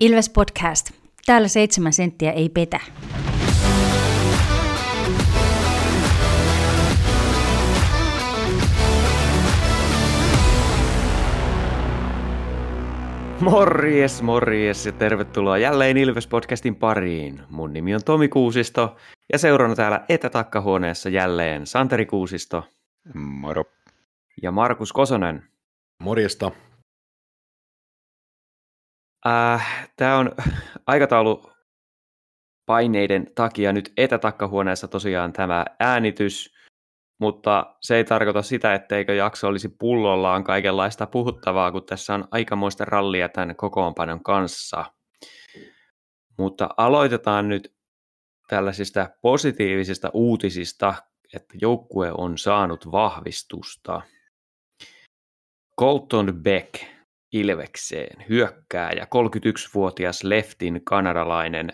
Ilves Podcast. Täällä seitsemän senttiä ei petä. Morjes, morjes ja tervetuloa jälleen Ilves-podcastin pariin. Mun nimi on Tomi Kuusisto ja seurana täällä etätakkahuoneessa jälleen Santeri Kuusisto. Moro. Ja Markus Kosonen. Morjesta. Äh, Tämä on aikataulu paineiden takia nyt etätakkahuoneessa tosiaan tämä äänitys, mutta se ei tarkoita sitä, etteikö jakso olisi pullollaan kaikenlaista puhuttavaa, kun tässä on aikamoista rallia tämän kokoonpanon kanssa. Mutta aloitetaan nyt tällaisista positiivisista uutisista, että joukkue on saanut vahvistusta. Colton Beck Ilvekseen hyökkää ja 31-vuotias Leftin kanadalainen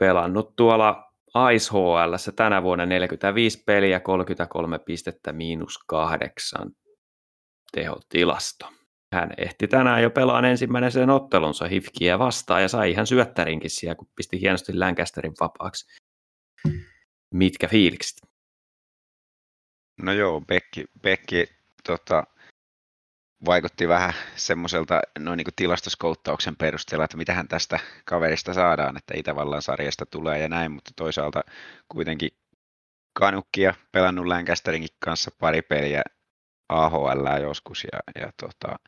pelannut tuolla IceHL tänä vuonna 45 peliä, 33 pistettä, miinus kahdeksan tehotilasto. Hän ehti tänään jo pelaan ensimmäinen sen ottelunsa Hifkiä vastaan ja sai ihan syöttärinkin siellä, kun pisti hienosti Lancasterin vapaaksi. Mitkä fiilikset? No joo, Bekki, Bekki tota, vaikutti vähän semmoiselta noin niin tilastoskouttauksen perusteella, että mitähän tästä kaverista saadaan, että Itävallan sarjasta tulee ja näin, mutta toisaalta kuitenkin kanukkia pelannut Lancasteringin kanssa pari peliä AHL joskus ja, ja tota,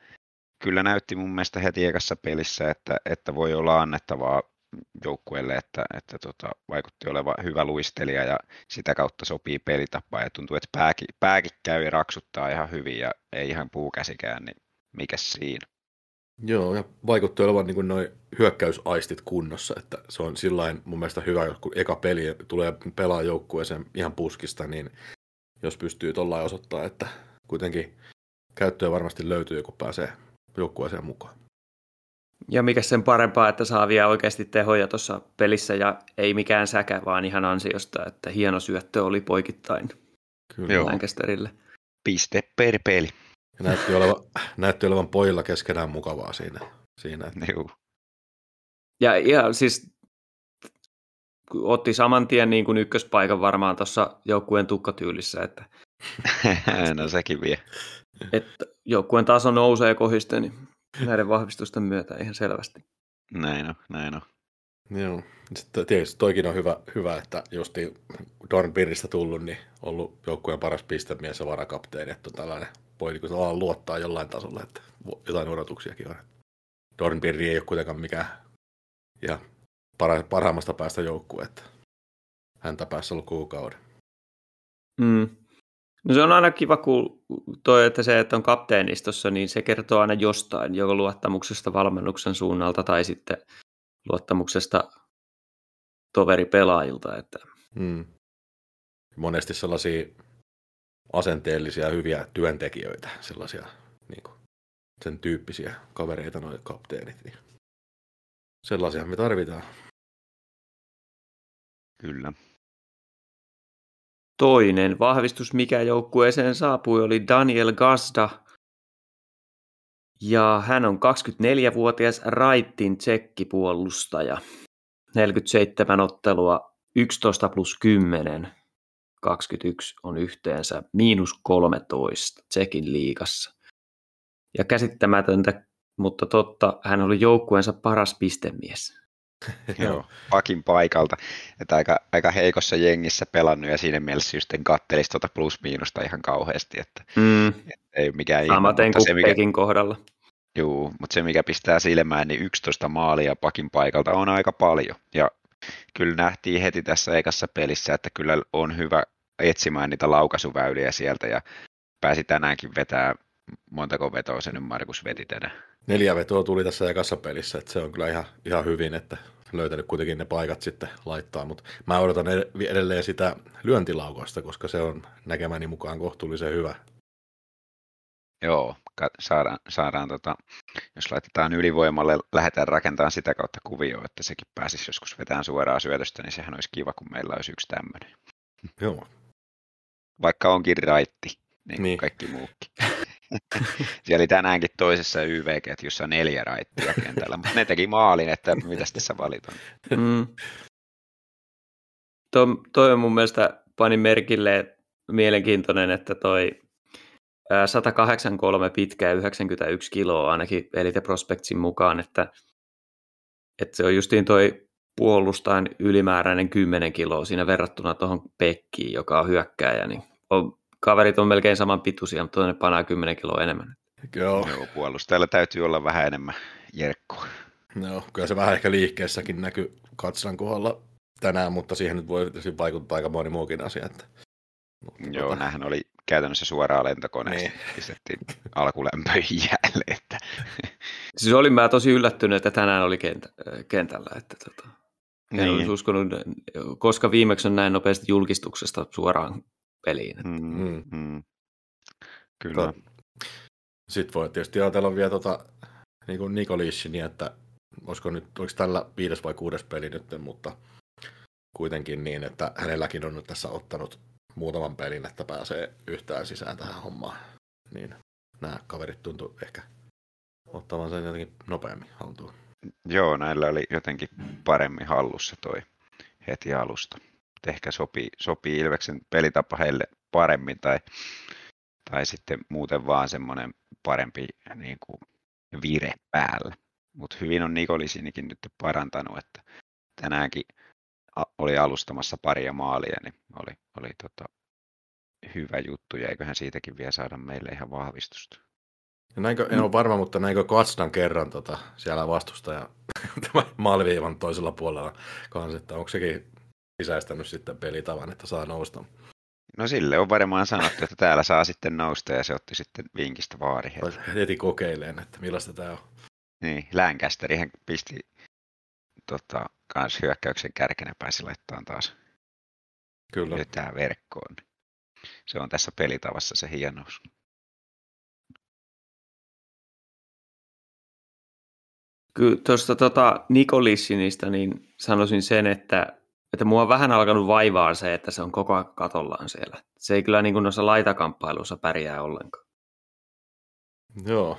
kyllä näytti mun mielestä heti ekassa pelissä, että, että voi olla annettavaa joukkueelle, että, että tota, vaikutti olevan hyvä luistelija ja sitä kautta sopii pelitapa ja tuntuu, että pääkin, pääkin käy ja raksuttaa ihan hyvin ja ei ihan puukäsikään, niin mikä siinä? Joo, ja vaikutti olevan niin noin hyökkäysaistit kunnossa, että se on sillain mun mielestä hyvä, kun eka peli tulee pelaa joukkueeseen ihan puskista, niin jos pystyy tuollain osoittaa, että kuitenkin käyttöä varmasti löytyy, kun pääsee joukkueeseen mukaan. Ja mikä sen parempaa, että saa vielä oikeasti tehoja tuossa pelissä ja ei mikään säkä, vaan ihan ansiosta, että hieno syöttö oli poikittain Kyllä. Lancasterille. Piste per peli. Ja näytti olevan, näytti olevan pojilla keskenään mukavaa siinä. siinä. Ja, ja siis otti saman tien niin kuin ykköspaikan varmaan tuossa joukkueen tukkatyylissä. Että, no sekin vie. Että joukkueen taso nousee kohisten, niin näiden vahvistusten myötä ihan selvästi. Näin on, näin on. Joo. Sitten tietysti toikin on hyvä, hyvä että justi Dorn Birristä tullut, niin ollut joukkueen paras pistemies ja varakapteeni, että on tällainen voi niin kuin luottaa jollain tasolla, että jotain odotuksiakin on. Dorn Birri ei ole kuitenkaan mikään ja parhaimmasta päästä joukkue, että häntä päässä ollut kuukauden. Mm. No se on aina kiva, kun toi, että se, että on kapteenistossa, niin se kertoo aina jostain, joko luottamuksesta valmennuksen suunnalta tai sitten luottamuksesta toveripelaajilta. Että... Hmm. Monesti sellaisia asenteellisia hyviä työntekijöitä, sellaisia niin kuin, sen tyyppisiä kavereita, noin kapteenit. Niin sellaisia me tarvitaan. Kyllä. Toinen vahvistus, mikä joukkueeseen saapui, oli Daniel Gazda. Ja hän on 24-vuotias Raittin tsekkipuolustaja. 47 ottelua, 11 plus 10. 21 on yhteensä miinus 13 Tsekin liigassa. Ja käsittämätöntä, mutta totta, hän oli joukkueensa paras pistemies. Joo, pakin paikalta. Että aika, aika heikossa jengissä pelannut ja siinä mielessä just kattelisi tuota plus-miinusta ihan kauheasti. Että, mm. et ei mikään Samaten kuin se, mikä, kohdalla. Joo, mutta se mikä pistää silmään, niin 11 maalia pakin paikalta on aika paljon. Ja kyllä nähtiin heti tässä ekassa pelissä, että kyllä on hyvä etsimään niitä laukaisuväyliä sieltä ja pääsi tänäänkin vetää montako vetoa se nyt Markus veti tänään? Neljä vetoa tuli tässä ekassa pelissä, että se on kyllä ihan, ihan hyvin, että löytänyt kuitenkin ne paikat sitten laittaa, mutta mä odotan edelleen sitä lyöntilaukosta, koska se on näkemäni mukaan kohtuullisen hyvä. Joo, saadaan, saadaan tota, jos laitetaan ylivoimalle, lähdetään rakentamaan sitä kautta kuvioon, että sekin pääsisi joskus vetämään suoraan syötöstä, niin sehän olisi kiva, kun meillä olisi yksi tämmöinen. Joo. Vaikka onkin raitti, niin, niin. kaikki muukin. Siellä oli tänäänkin toisessa YV-ketjussa neljä raittia kentällä, mutta ne teki maalin, että mitä tässä valitaan. Mm. Toi, toi on mun mielestä panin merkille mielenkiintoinen, että toi 183 pitkä ja 91 kiloa ainakin Elite Prospectsin mukaan, että, että se on justiin toi puolustajan ylimääräinen 10 kiloa siinä verrattuna tuohon Pekkiin, joka on hyökkääjä, niin on, kaverit on melkein saman pituisia, mutta toinen panaa 10 kiloa enemmän. Joo. Joo, puolustajalla täytyy olla vähän enemmän jerkkoa. No, kyllä se vähän ehkä liikkeessäkin näkyy Katsan kohdalla tänään, mutta siihen nyt voi vaikuttaa aika moni muukin asia. Että... Mutta Joo, tota... nämähän oli käytännössä suoraan lentokoneesta, niin. pistettiin alkulämpöihin jäälle. Että... Siis olin mä tosi yllättynyt, että tänään oli kentä, kentällä. Että tota, niin. En olisi uskonut, koska viimeksi on näin nopeasti julkistuksesta suoraan peliin. Että... Mm, mm. mm. Kyllä. Sitten voi tietysti ajatella vielä tota, niin kuin Nikolishini, että olisiko nyt, oliko tällä viides vai kuudes peli nyt, mutta kuitenkin niin, että hänelläkin on nyt tässä ottanut muutaman pelin, että pääsee yhtään sisään tähän hommaan. Niin nämä kaverit tuntuu ehkä ottavan sen jotenkin nopeammin haltuun. Joo, näillä oli jotenkin paremmin hallussa toi heti alusta. Ehkä sopii, sopii Ilveksen pelitapa heille paremmin tai, tai sitten muuten vaan semmoinen parempi niin kuin, vire päällä. Mutta hyvin on Nikolisinikin nyt parantanut, että tänäänkin oli alustamassa paria maalia, niin oli, oli tota, hyvä juttu, ja eiköhän siitäkin vielä saada meille ihan vahvistusta. Ja näinkö, en ole varma, mutta näinkö Katstan kerran tota, siellä vastustaja maaliviivan toisella puolella kanssa, että onko sekin sisäistänyt sitten pelitavan, että saa nousta? No sille on varmaan sanottu, että täällä saa sitten nousta ja se otti sitten vinkistä vaari. Heti kokeileen, että millaista tämä on. Niin, Lancaster pisti tota, kans hyökkäyksen kärkenä pääsi laittamaan taas Kyllä. Yhtään verkkoon. Se on tässä pelitavassa se hienous. Kyllä tuosta tota Nikolissinista niin sanoisin sen, että, että mua on vähän alkanut vaivaa se, että se on koko ajan katollaan siellä. Se ei kyllä niin kuin noissa laitakamppailuissa pärjää ollenkaan. Joo,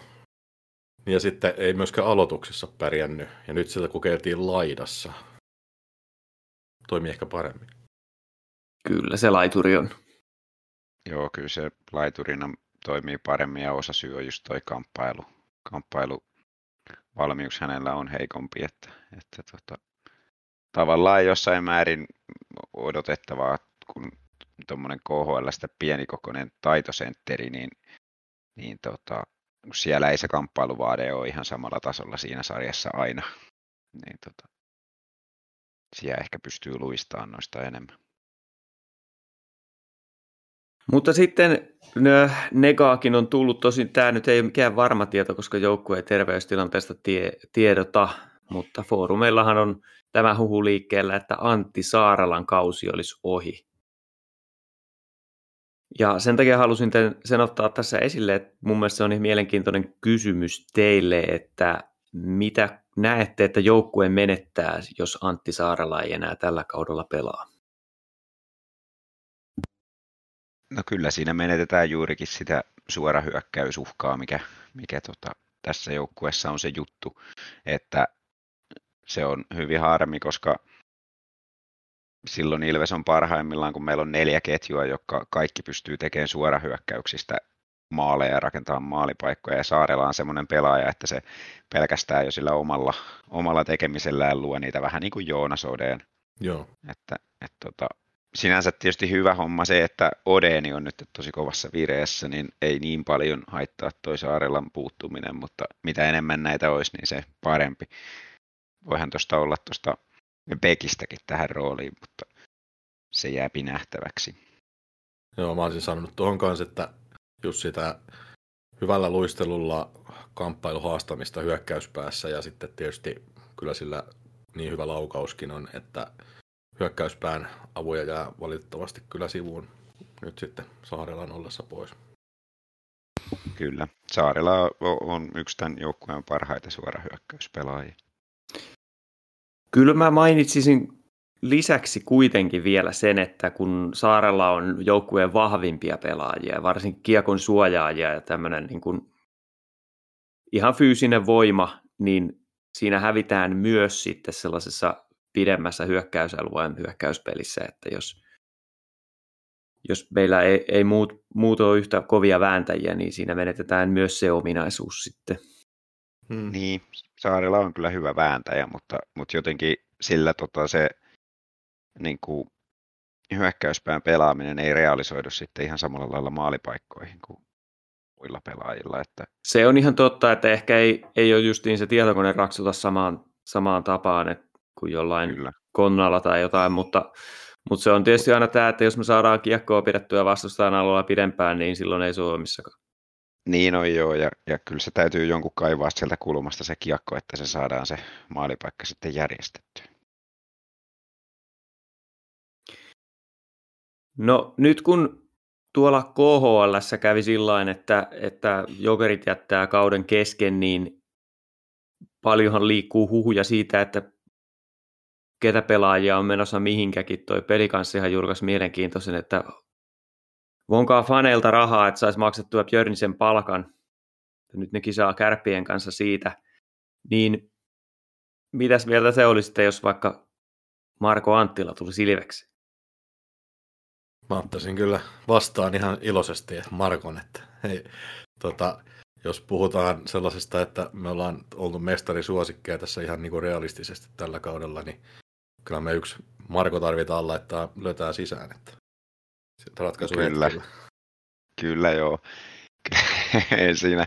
ja sitten ei myöskään aloituksessa pärjännyt, ja nyt sitä kokeiltiin laidassa. Toimii ehkä paremmin. Kyllä se laituri on. Joo, kyllä se laiturina toimii paremmin ja osa syy on just toi kamppailu. kamppailu valmius hänellä on heikompi, että, että tota, tavallaan jossain määrin odotettavaa, kun tuommoinen KHL pienikokoinen taitosentteri, niin, niin tota, siellä ei se kamppailuvaade ole ihan samalla tasolla siinä sarjassa aina, niin tota, siellä ehkä pystyy luistamaan noista enemmän. Mutta sitten Negaakin on tullut, tosin tämä nyt ei ole mikään varma tieto, koska joukkue ei terveystilanteesta tie, tiedota, mutta foorumeillahan on tämä huhu liikkeellä, että Antti Saaralan kausi olisi ohi. Ja sen takia halusin sen ottaa tässä esille, että mun mielestä se on mielenkiintoinen kysymys teille, että mitä näette, että joukkue menettää, jos Antti Saarala ei enää tällä kaudella pelaa? No kyllä siinä menetetään juurikin sitä suorahyökkäysuhkaa, mikä, mikä tota, tässä joukkueessa on se juttu, että se on hyvin harmi, koska silloin Ilves on parhaimmillaan, kun meillä on neljä ketjua, jotka kaikki pystyy tekemään suorahyökkäyksistä maaleja ja rakentamaan maalipaikkoja. Ja Saarella on semmoinen pelaaja, että se pelkästään jo sillä omalla, omalla tekemisellään luo niitä vähän niin kuin Joonas Odeen. Joo. Että, et tota, sinänsä tietysti hyvä homma se, että Odeeni on nyt tosi kovassa vireessä, niin ei niin paljon haittaa toi Saarelan puuttuminen, mutta mitä enemmän näitä olisi, niin se parempi. Voihan tuosta olla tuosta Bekistäkin tähän rooliin, mutta se jää nähtäväksi. Joo, mä olisin sanonut tuohon kanssa, että just sitä hyvällä luistelulla kamppailuhaastamista hyökkäyspäässä ja sitten tietysti kyllä sillä niin hyvä laukauskin on, että hyökkäyspään avuja jää valitettavasti kyllä sivuun nyt sitten Saarelan ollessa pois. Kyllä. Saarela on yksi tämän joukkueen parhaita suorahyökkäyspelaajia. Kyllä mä mainitsisin lisäksi kuitenkin vielä sen, että kun Saarella on joukkueen vahvimpia pelaajia, varsinkin kiekon suojaajia ja tämmöinen niin kuin ihan fyysinen voima, niin siinä hävitään myös sitten sellaisessa pidemmässä hyökkäysalueen hyökkäyspelissä, että jos, jos meillä ei, ei muut, muut ole yhtä kovia vääntäjiä, niin siinä menetetään myös se ominaisuus sitten. Hmm. Niin, Saarella on kyllä hyvä vääntäjä, mutta, mutta jotenkin sillä tota, se niin kuin, hyökkäyspään pelaaminen ei realisoidu sitten ihan samalla lailla maalipaikkoihin kuin muilla pelaajilla. Että... Se on ihan totta, että ehkä ei, ei ole justiin se tietokone raksuta samaan, samaan tapaan että kuin jollain Kyllä. konnalla tai jotain, mutta, mutta se on tietysti aina tämä, että jos me saadaan kiekkoa pidettyä vastustajan alueella pidempään, niin silloin ei Suomissakaan. Niin on joo, ja, ja kyllä se täytyy jonkun kaivaa sieltä kulmasta se kiekko, että se saadaan se maalipaikka sitten järjestettyä. No nyt kun tuolla KHL kävi sillä että, että jokerit jättää kauden kesken, niin paljonhan liikkuu huhuja siitä, että ketä pelaajia on menossa mihinkäkin. Toi ihan julkaisi mielenkiintoisen, että vonkaa faneilta rahaa, että saisi maksettua Björnisen palkan. Nyt ne kisaa kärppien kanssa siitä. Niin mitäs mieltä se olisi jos vaikka Marko Anttila tuli silveksi? Mä ottaisin kyllä vastaan ihan iloisesti Markon, että hei, tota, jos puhutaan sellaisesta, että me ollaan oltu mestarisuosikkeja tässä ihan niin kuin realistisesti tällä kaudella, niin kyllä me yksi Marko tarvitaan laittaa, löytää sisään, että ratkaisu kyllä. kyllä. Kyllä joo. Siinä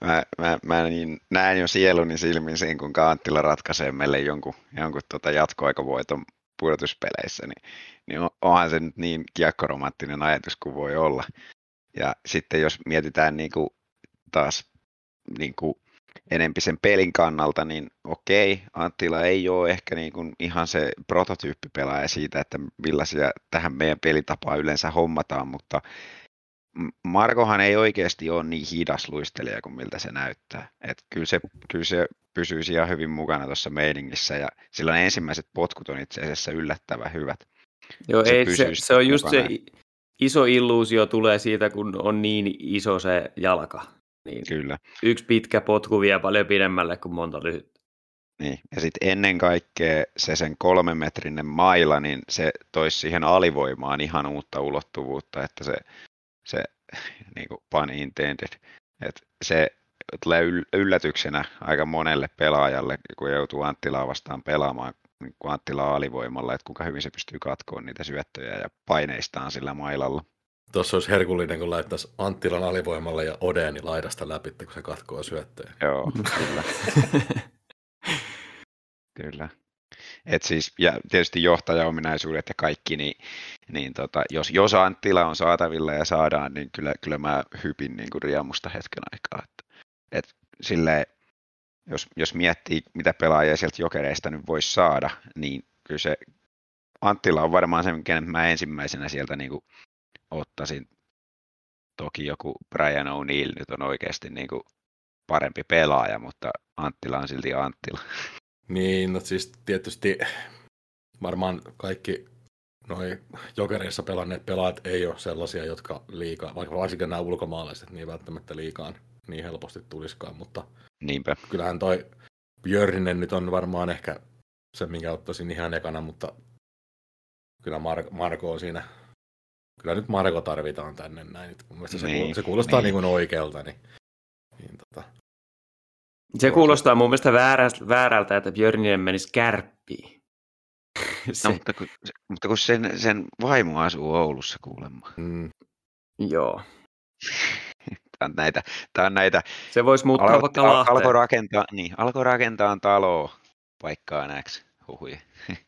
mä, mä, mä niin näen jo sieluni silmin siinä, kun Anttila ratkaisee meille jonkun, jonkun tota jatkoaikavoiton pudotuspeleissä, niin, niin onhan se nyt niin kiekkoromanttinen ajatus kuin voi olla. Ja sitten jos mietitään niin kuin taas niin kuin enempi sen pelin kannalta, niin okei, Anttila ei ole ehkä niin kuin ihan se prototyyppipelaaja siitä, että millaisia tähän meidän pelitapaan yleensä hommataan, mutta Markohan ei oikeasti ole niin hidas luistelija kuin miltä se näyttää. Et kyllä, se, kyllä se pysyisi ihan hyvin mukana tuossa meiningissä ja silloin ensimmäiset potkut on itse asiassa yllättävän hyvät. Joo, se, ei, se, se on just mukana. se iso illuusio tulee siitä, kun on niin iso se jalka. Niin Kyllä. Yksi pitkä potku vie paljon pidemmälle kuin monta lyhyttä. Niin, ja sitten ennen kaikkea se sen kolmemetrinen maila, niin se toisi siihen alivoimaan ihan uutta ulottuvuutta, että se, se niin kuin pun intended, että se tulee yllätyksenä aika monelle pelaajalle, kun joutuu Anttilaa vastaan pelaamaan, niin kun Anttila alivoimalla, että kuinka hyvin se pystyy katkoon niitä syöttöjä ja paineistaan sillä mailalla. Tuossa olisi herkullinen, kun laittaisi Anttilan alivoimalla ja Odeeni laidasta läpi, kun se katkoo syöttöjä. Joo, kyllä. kyllä. Et siis, ja tietysti johtajaominaisuudet ja kaikki, niin, niin tota, jos, jos Anttila on saatavilla ja saadaan, niin kyllä, kyllä mä hypin niin kuin riemusta hetken aikaa. Et, et silleen, jos, jos miettii, mitä pelaajia sieltä jokereista nyt voisi saada, niin kyllä se Anttila on varmaan se, kenen mä ensimmäisenä sieltä niin kuin ottaisin. Toki joku Brian O'Neill nyt on oikeasti niin kuin parempi pelaaja, mutta Anttila on silti Anttila. Niin, no siis tietysti varmaan kaikki noi jokereissa pelanneet pelaajat ei ole sellaisia, jotka liikaa, vaikka varsinkin nämä ulkomaalaiset, niin välttämättä liikaan niin helposti tulisikaan, mutta Niinpä. kyllähän toi Björninen nyt on varmaan ehkä se, minkä ottaisin ihan ekana, mutta kyllä Mar- Marko on siinä kyllä nyt Marko tarvitaan tänne näin. Mun mielestä niin, se, kuulostaa niin. niin kuin oikealta. Niin, niin tota. Se kuulostaa mun mielestä väärältä, väärältä että Björninen menisi kärppiin. se. No, mutta kun, mutta kun sen, sen vaimo asuu Oulussa kuulemma. Mm. Joo. Tämä on näitä, tämä on näitä se voisi muuttaa al- vaikka al- alkoi rakentaa, niin, alkoi rakentaa taloa paikkaan X huhuja.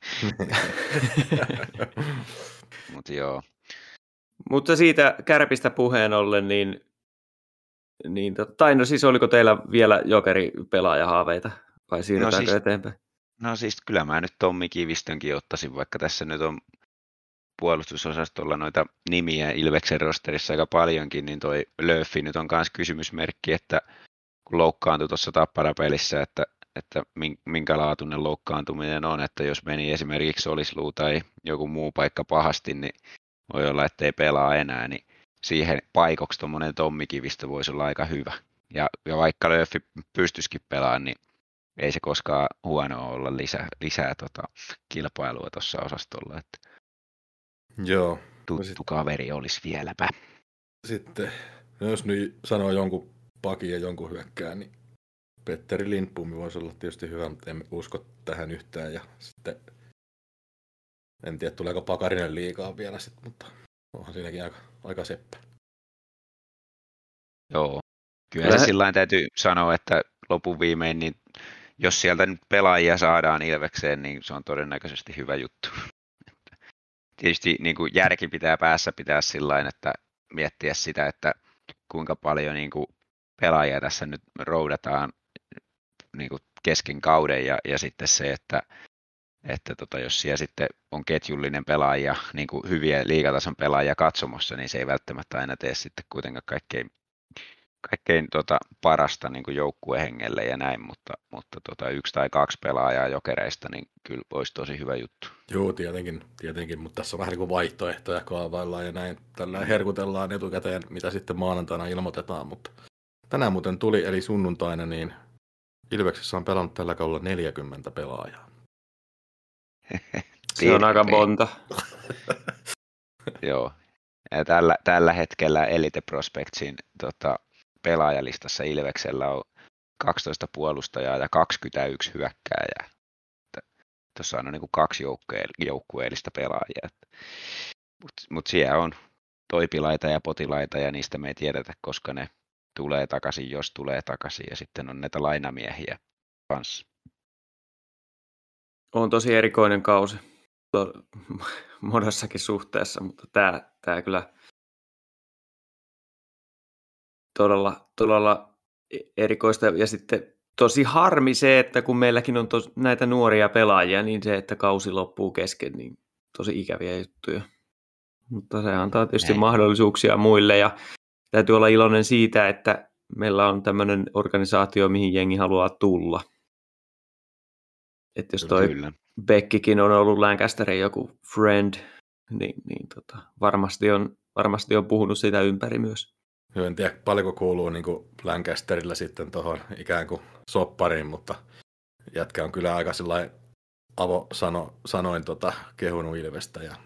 Mutta joo. Mutta siitä kärpistä puheen ollen, niin, niin tai no siis oliko teillä vielä jokeri haaveita vai siirrytäänkö no siis, eteenpäin? No siis kyllä mä nyt Tommi Kivistönkin ottaisin, vaikka tässä nyt on puolustusosastolla noita nimiä Ilveksen rosterissa aika paljonkin, niin toi Löffi nyt on myös kysymysmerkki, että kun loukkaantui tuossa tapparapelissä, että, että minkä laatuinen loukkaantuminen on, että jos meni esimerkiksi solisluu tai joku muu paikka pahasti, niin voi olla, että ei pelaa enää, niin siihen paikoksi tuommoinen Tommi Kivistö voisi olla aika hyvä. Ja, ja vaikka Löffi pystyisikin pelaamaan, niin ei se koskaan huono olla lisää, lisää tota, kilpailua tuossa osastolla. Että Joo. Tuttu sit, kaveri olisi vieläpä. Sitten, jos nyt sanoo jonkun pakin ja jonkun hyökkään, niin Petteri Lindbom voisi olla tietysti hyvä, mutta en usko tähän yhtään. Ja sitten en tiedä, tuleeko Pakarinen liikaa vielä, sit, mutta onhan siinäkin aika, aika seppä. Joo, kyllä Lähe... se sillä täytyy sanoa, että lopun viimein, niin jos sieltä nyt pelaajia saadaan Ilvekseen, niin se on todennäköisesti hyvä juttu. Tietysti niin kuin järki pitää päässä pitää sillä että miettiä sitä, että kuinka paljon niin kuin pelaajia tässä nyt roudataan niin kuin kesken kauden ja, ja sitten se, että, että tota, jos siellä sitten on ketjullinen pelaaja, niin kuin hyviä liigatason pelaajia katsomossa, niin se ei välttämättä aina tee sitten kuitenkaan kaikkein, kaikkein tota, parasta niin kuin joukkuehengelle ja näin, mutta, mutta tota, yksi tai kaksi pelaajaa jokereista, niin kyllä olisi tosi hyvä juttu. Joo, tietenkin, tietenkin mutta tässä on vähän niin kuin vaihtoehtoja kaavaillaan ja näin. Tällä herkutellaan etukäteen, mitä sitten maanantaina ilmoitetaan, mutta tänään muuten tuli, eli sunnuntaina, niin Ilveksessä on pelannut tällä kaudella 40 pelaajaa. Se on aika monta. Joo. Ja tällä, tällä hetkellä Elite Prospectsin tota, pelaajalistassa Ilveksellä on 12 puolustajaa ja 21 hyökkääjää. Tuossa on niin kuin kaksi joukkueellista pelaajia. Mutta mut siellä on toipilaita ja potilaita ja niistä me ei tiedetä, koska ne tulee takaisin, jos tulee takaisin, ja sitten on näitä lainamiehiä kanssa. On tosi erikoinen kausi monessakin suhteessa, mutta tämä, tämä kyllä todella, todella erikoista. Ja sitten tosi harmi se, että kun meilläkin on tos, näitä nuoria pelaajia, niin se, että kausi loppuu kesken, niin tosi ikäviä juttuja. Mutta se antaa tietysti Näin. mahdollisuuksia muille ja täytyy olla iloinen siitä, että meillä on tämmöinen organisaatio, mihin jengi haluaa tulla. Että jos toi Kyllä. Beckikin on ollut Lancasterin joku friend, niin, niin tota, varmasti, on, varmasti on puhunut sitä ympäri myös. Joo, en tiedä paljonko kuuluu niin kuin Lancasterilla sitten tuohon ikään kuin soppariin, mutta jätkä on kyllä aika sellainen avo sano, sanoin tota, kehunut Ilvestä ja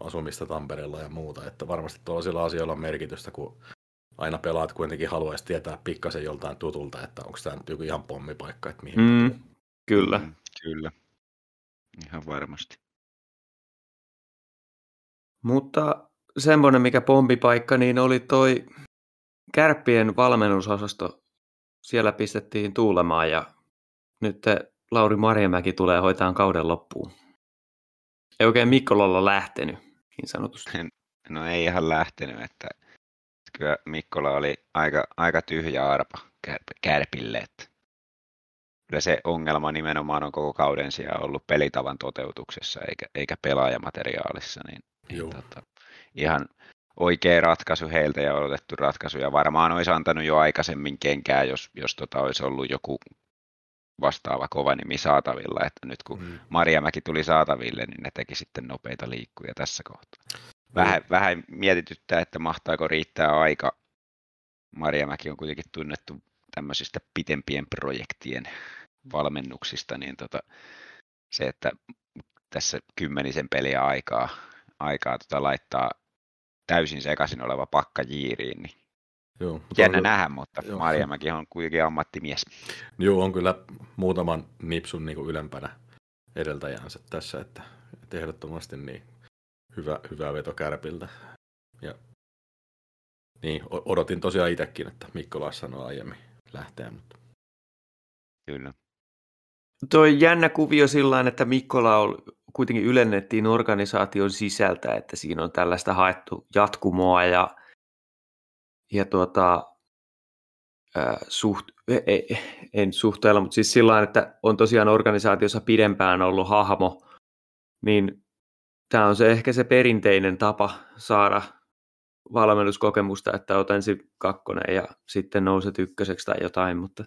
asumista Tampereella ja muuta, että varmasti tuollaisilla asioilla on merkitystä, kun aina pelaat kuitenkin haluaisi tietää pikkasen joltain tutulta, että onko tämä nyt joku ihan pommipaikka, että mihin mm, Kyllä. Mm, kyllä. Ihan varmasti. Mutta semmoinen, mikä pommipaikka, niin oli toi Kärppien valmennusosasto. Siellä pistettiin tuulemaan ja nyt Lauri Marjamäki tulee hoitaan kauden loppuun. Ei oikein Mikkololla lähtenyt, niin sanotusti. No ei ihan lähtenyt, että kyllä Mikkola oli aika, aika tyhjä arpa kärpille. Että kyllä se ongelma nimenomaan on koko kauden siellä ollut pelitavan toteutuksessa eikä, eikä pelaajamateriaalissa. Niin, niin tota, ihan oikea ratkaisu heiltä ja odotettu ratkaisu. Ja varmaan olisi antanut jo aikaisemmin kenkää, jos, jos tota olisi ollut joku vastaava kova nimi saatavilla. Että nyt kun mm. Marjamäki tuli saataville, niin ne teki sitten nopeita liikkuja tässä kohtaa. Vähän, mm. vähän mietityttää, että mahtaako riittää aika. Marjamäki on kuitenkin tunnettu tämmöisistä pitempien projektien valmennuksista, niin tota, se, että tässä kymmenisen peliä aikaa, aikaa tota laittaa täysin sekaisin oleva pakka jiiriin, niin Joo, jännä on, nähdä, mutta joo. Marjamäki on kuitenkin ammattimies. Joo, on kyllä muutaman nipsun niin kuin ylempänä edeltäjänsä tässä, että, että ehdottomasti niin hyvä, hyvä veto Kärpiltä. Ja, niin, odotin tosiaan itsekin, että Mikko sanoi aiemmin lähteä. Mutta... Kyllä. Toi jännä kuvio sillä että Mikkola on, kuitenkin ylennettiin organisaation sisältä, että siinä on tällaista haettu jatkumoa ja, ja tuota, äh, suht, ei, en suhteella, mutta siis sillä että on tosiaan organisaatiossa pidempään ollut hahmo, niin tämä on se ehkä se perinteinen tapa saada valmennuskokemusta, että otan ensin kakkonen ja sitten nouset ykköseksi tai jotain, mutta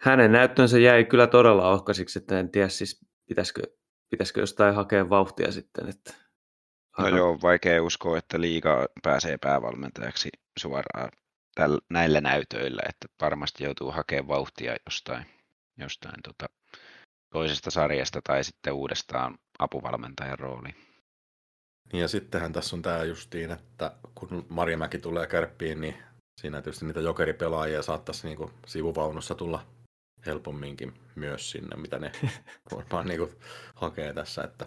hänen näyttönsä jäi kyllä todella ohkaisiksi, että en tiedä siis pitäisikö, pitäisikö jostain hakea vauhtia sitten. Että... No joo, vaikea uskoa, että liiga pääsee päävalmentajaksi suoraan täl, näillä näytöillä, että varmasti joutuu hakemaan vauhtia jostain, jostain tota, toisesta sarjasta tai sitten uudestaan apuvalmentajan rooliin. Niin ja sittenhän tässä on tämä justiin, että kun Marjamäki tulee kärppiin, niin siinä tietysti niitä jokeripelaajia saattaisi niinku sivuvaunussa tulla helpomminkin myös sinne, mitä ne varmaan niinku hakee tässä. Että...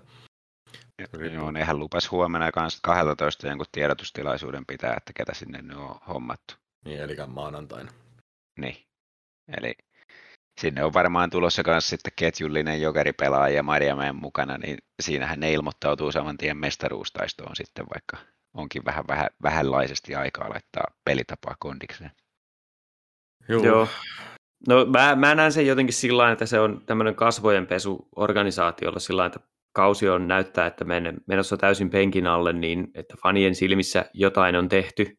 Joo, nehän lupas huomenna kanssa 12 jonkun tiedotustilaisuuden pitää, että ketä sinne nyt on hommattu. Niin, eli maanantaina. Niin, eli sinne on varmaan tulossa myös sitten ketjullinen jokeripelaaja Marjamäen mukana, niin siinähän ne ilmoittautuu saman tien mestaruustaistoon sitten, vaikka onkin vähän, vähän vähänlaisesti aikaa laittaa pelitapaa kondikseen. Joo. Joo. No mä, mä näen sen jotenkin sillä että se on tämmöinen kasvojenpesu organisaatiolla sillä että kausi on näyttää, että menossa täysin penkin alle, niin että fanien silmissä jotain on tehty.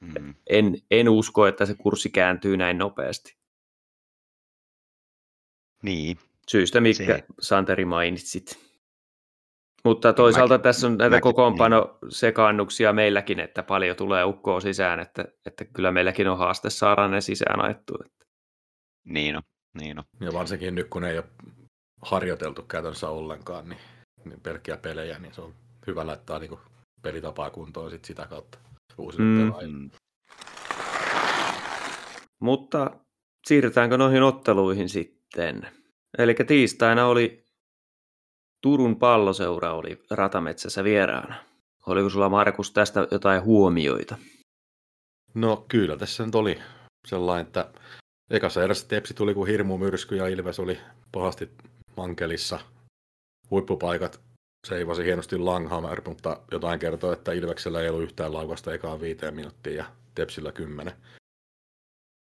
Mm. En, en usko, että se kurssi kääntyy näin nopeasti. Niin. Syystä, mikä se... Santeri mainitsit. Mutta toisaalta mäkin, tässä on näitä mäkin, kokoonpano sekaannuksia meilläkin, että paljon tulee ukkoa sisään, että, että kyllä meilläkin on haaste saada ne sisään ajettua. Niin on, niin on. Ja varsinkin nyt, kun ei ole harjoiteltu käytännössä ollenkaan, niin, niin pelkkiä pelejä, niin se on hyvä laittaa niin pelitapaa kuntoon sit sitä kautta uusille mm. pelaajille. Mutta siirrytäänkö noihin otteluihin sitten? Eli tiistaina oli Turun palloseura oli Ratametsässä vieraana. Oliko sulla Markus tästä jotain huomioita? No kyllä, tässä nyt oli sellainen, että ekassa erässä Tepsi tuli kuin hirmu myrsky ja Ilves oli pahasti mankelissa. Huippupaikat seivasi hienosti Langhammer, mutta jotain kertoo, että Ilveksellä ei ollut yhtään laukasta ekaan viiteen minuuttia ja Tepsillä kymmenen.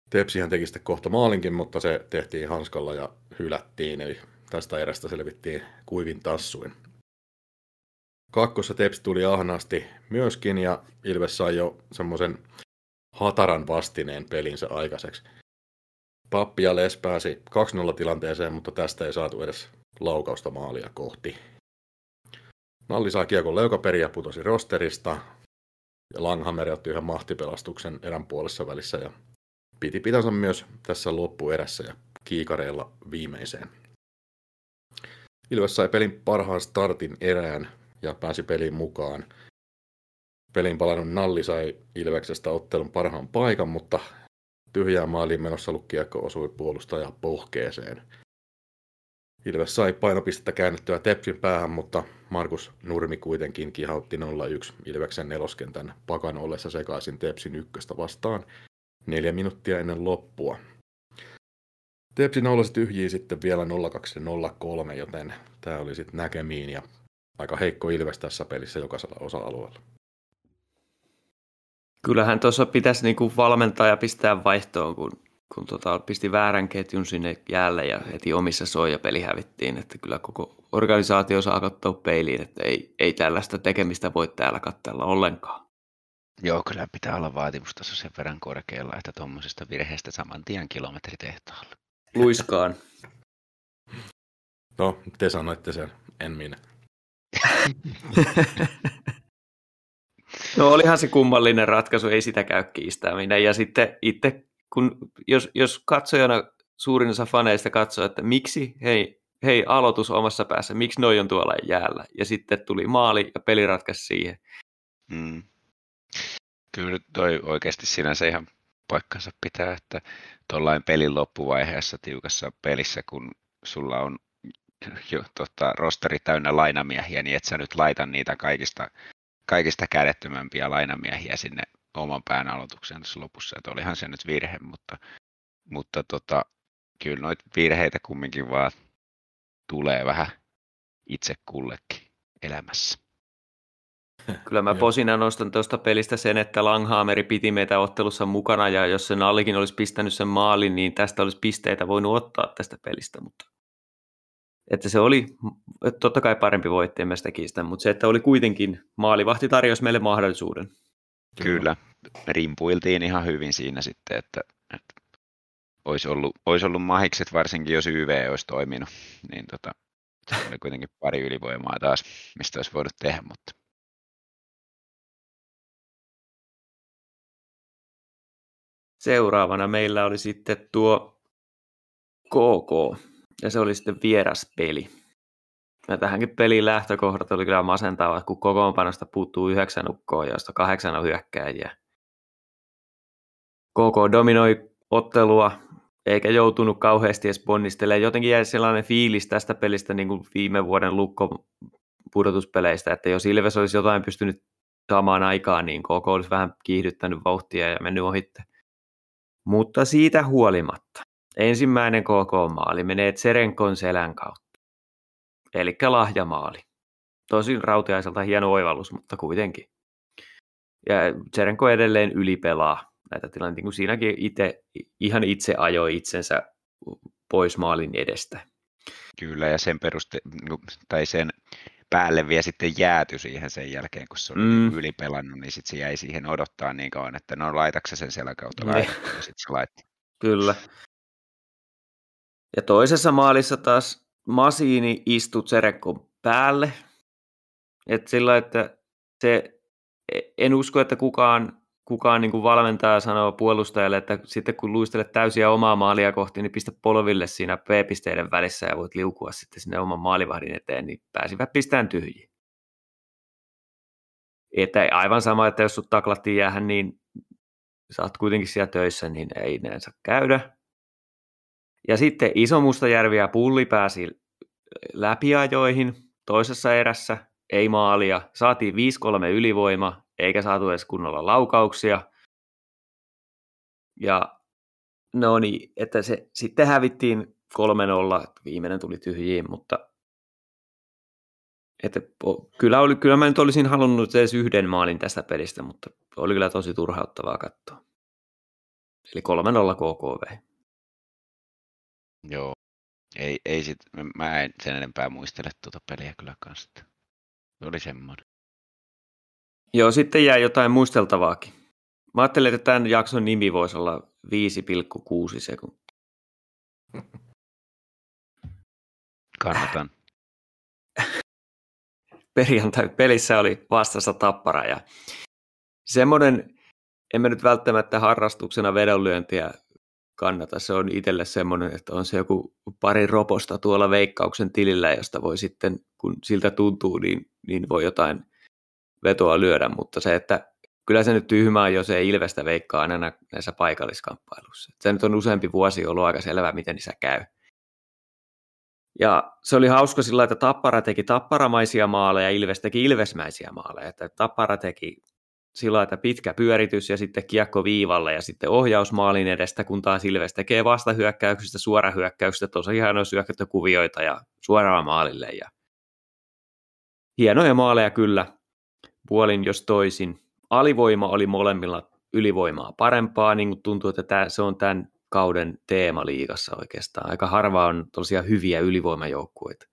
Tepsihän teki sitten kohta maalinkin, mutta se tehtiin hanskalla ja hylättiin, eli tästä erästä selvittiin kuivin tassuin. Kakkossa Tepsi tuli ahnaasti myöskin ja Ilves sai jo semmoisen hataran vastineen pelinsä aikaiseksi. Pappi ja Les pääsi 2-0 tilanteeseen, mutta tästä ei saatu edes laukausta maalia kohti. Nalli sai kiekon leukaperi ja putosi rosterista. Ja Langhammer otti yhden mahtipelastuksen erän puolessa välissä ja piti pitänsä myös tässä loppuerässä ja kiikareilla viimeiseen. Ilves sai pelin parhaan startin erään ja pääsi peliin mukaan. Pelin palannut Nalli sai Ilveksestä ottelun parhaan paikan, mutta tyhjään maaliin menossa ollut kiekko osui puolustaja pohkeeseen. Ilves sai painopistettä käännettyä Tepsin päähän, mutta Markus Nurmi kuitenkin kihautti 0-1 Ilveksen neloskentän pakan ollessa sekaisin Tepsin ykköstä vastaan neljä minuuttia ennen loppua. Tepsi nollasi tyhjiä sitten vielä 0-2-0-3, joten tämä oli sitten näkemiin ja aika heikko Ilves tässä pelissä jokaisella osa-alueella. Kyllähän tuossa pitäisi niinku valmentaa ja pistää vaihtoon, kun, kun tota, pisti väärän ketjun sinne jäälle ja heti omissa soija peli hävittiin, että kyllä koko organisaatio saa katsoa peiliin, että ei, ei tällaista tekemistä voi täällä katsella ollenkaan. Joo, kyllä pitää olla vaatimustaso sen verran korkealla, että tuommoisesta virheestä saman tien kilometritehtaalle. Luiskaan. No, te sanoitte sen, en minä. no olihan se kummallinen ratkaisu, ei sitä käy kiistäminen. Ja sitten itse, kun, jos, jos katsojana suurin osa faneista katsoo, että miksi, hei, hei, aloitus omassa päässä, miksi noi on tuolla jäällä. Ja sitten tuli maali ja peli ratkaisi siihen. Mm. Kyllä toi oikeasti sinänsä ihan paikkansa pitää, että tuollain pelin loppuvaiheessa tiukassa pelissä, kun sulla on jo tota, rosteri täynnä lainamiehiä, niin et sä nyt laita niitä kaikista, kaikista kädettömämpiä lainamiehiä sinne oman pään aloitukseen tässä lopussa. Että olihan se nyt virhe, mutta, mutta tota, kyllä noita virheitä kumminkin vaan tulee vähän itse kullekin elämässä. Kyllä mä posina nostan tuosta pelistä sen, että Langhaameri piti meitä ottelussa mukana ja jos sen Allikin olisi pistänyt sen maalin, niin tästä olisi pisteitä voinut ottaa tästä pelistä, mutta että se oli että totta kai parempi voitti, en mä sitä kiistä, mutta se, että oli kuitenkin maalivahti tarjosi meille mahdollisuuden. Kyllä, me rimpuiltiin ihan hyvin siinä sitten, että, että olisi ollut, olisi ollut mahikset, varsinkin jos YV olisi toiminut, niin tota, se oli kuitenkin pari ylivoimaa taas, mistä olisi voinut tehdä, mutta Seuraavana meillä oli sitten tuo KK, ja se oli sitten vieraspeli. Ja tähänkin pelin lähtökohdat oli kyllä masentava, kun kokoonpanosta puuttuu yhdeksän ukkoa, joista kahdeksan on hyökkääjiä. KK dominoi ottelua, eikä joutunut kauheasti edes ponnistelemaan. Jotenkin jäi sellainen fiilis tästä pelistä niin kuin viime vuoden lukko pudotuspeleistä, että jos Ilves olisi jotain pystynyt samaan aikaan, niin KK olisi vähän kiihdyttänyt vauhtia ja mennyt ohitte. Mutta siitä huolimatta, ensimmäinen KK-maali menee Tserenkon selän kautta. Eli lahjamaali. Tosin rautiaiselta hieno oivallus, mutta kuitenkin. Ja Tserenko edelleen ylipelaa näitä tilanteita, kun siinäkin itse, ihan itse ajoi itsensä pois maalin edestä. Kyllä, ja sen peruste, niinku, tai sen päälle vielä sitten jääty siihen sen jälkeen, kun se oli mm. ylipelannut, niin sitten se jäi siihen odottaa niin kauan, että no laitaksa sen siellä kautta niin. laitattu, ja sitten se laittoi. Kyllä. Ja toisessa maalissa taas Masiini istui Tserekon päälle. Et sillä, että se, en usko, että kukaan, kukaan niin kuin valmentaja sanoo puolustajalle, että sitten kun luistelet täysiä omaa maalia kohti, niin pistä polville siinä P-pisteiden välissä ja voit liukua sitten sinne oman maalivahdin eteen, niin pääsivät pistään tyhjiin. Että aivan sama, että jos sut taklattiin jäähän, niin sä oot kuitenkin siellä töissä, niin ei saa käydä. Ja sitten Iso Mustajärvi ja Pulli pääsi läpiajoihin toisessa erässä, ei maalia. Saatiin 5-3 ylivoima, eikä saatu edes kunnolla laukauksia. Ja no niin, että se sitten hävittiin 3-0, viimeinen tuli tyhjiin, mutta että, kyllä, oli, kyllä mä nyt olisin halunnut edes yhden maalin tästä pelistä, mutta oli kyllä tosi turhauttavaa katsoa. Eli 3-0 KKV. Joo. Ei, ei sit, mä en sen enempää muistele tuota peliä kyllä kanssa. Oli semmoinen. Joo, sitten jää jotain muisteltavaakin. Mä ajattelin, että tämän jakson nimi voisi olla 5,6 sekuntia. Kannatan. Perjantai-pelissä oli vastassa tappara ja semmoinen, en mä nyt välttämättä harrastuksena vedonlyöntiä kannata. Se on itselle semmoinen, että on se joku pari roposta tuolla veikkauksen tilillä, josta voi sitten, kun siltä tuntuu, niin, niin voi jotain vetoa lyödä, mutta se, että kyllä se nyt tyhmää jos ei Ilvestä veikkaa aina näissä paikalliskamppailuissa. Se nyt on useampi vuosi ollut aika selvä, miten niissä käy. Ja se oli hauska sillä, että Tappara teki tapparamaisia maaleja, Ilves teki ilvesmäisiä maaleja. Että Tappara teki sillä että pitkä pyöritys ja sitten kiekko viivalle ja sitten ohjaus maalin edestä, kun taas Ilves tekee vastahyökkäyksistä, suorahyökkäyksistä, tosi hienoja syökkäyttökuvioita ja suoraan maalille. Ja hienoja maaleja kyllä, puolin jos toisin. Alivoima oli molemmilla ylivoimaa parempaa, niin kuin tuntuu, että tämä, se on tämän kauden teema liigassa oikeastaan. Aika harva on tosiaan hyviä ylivoimajoukkueita.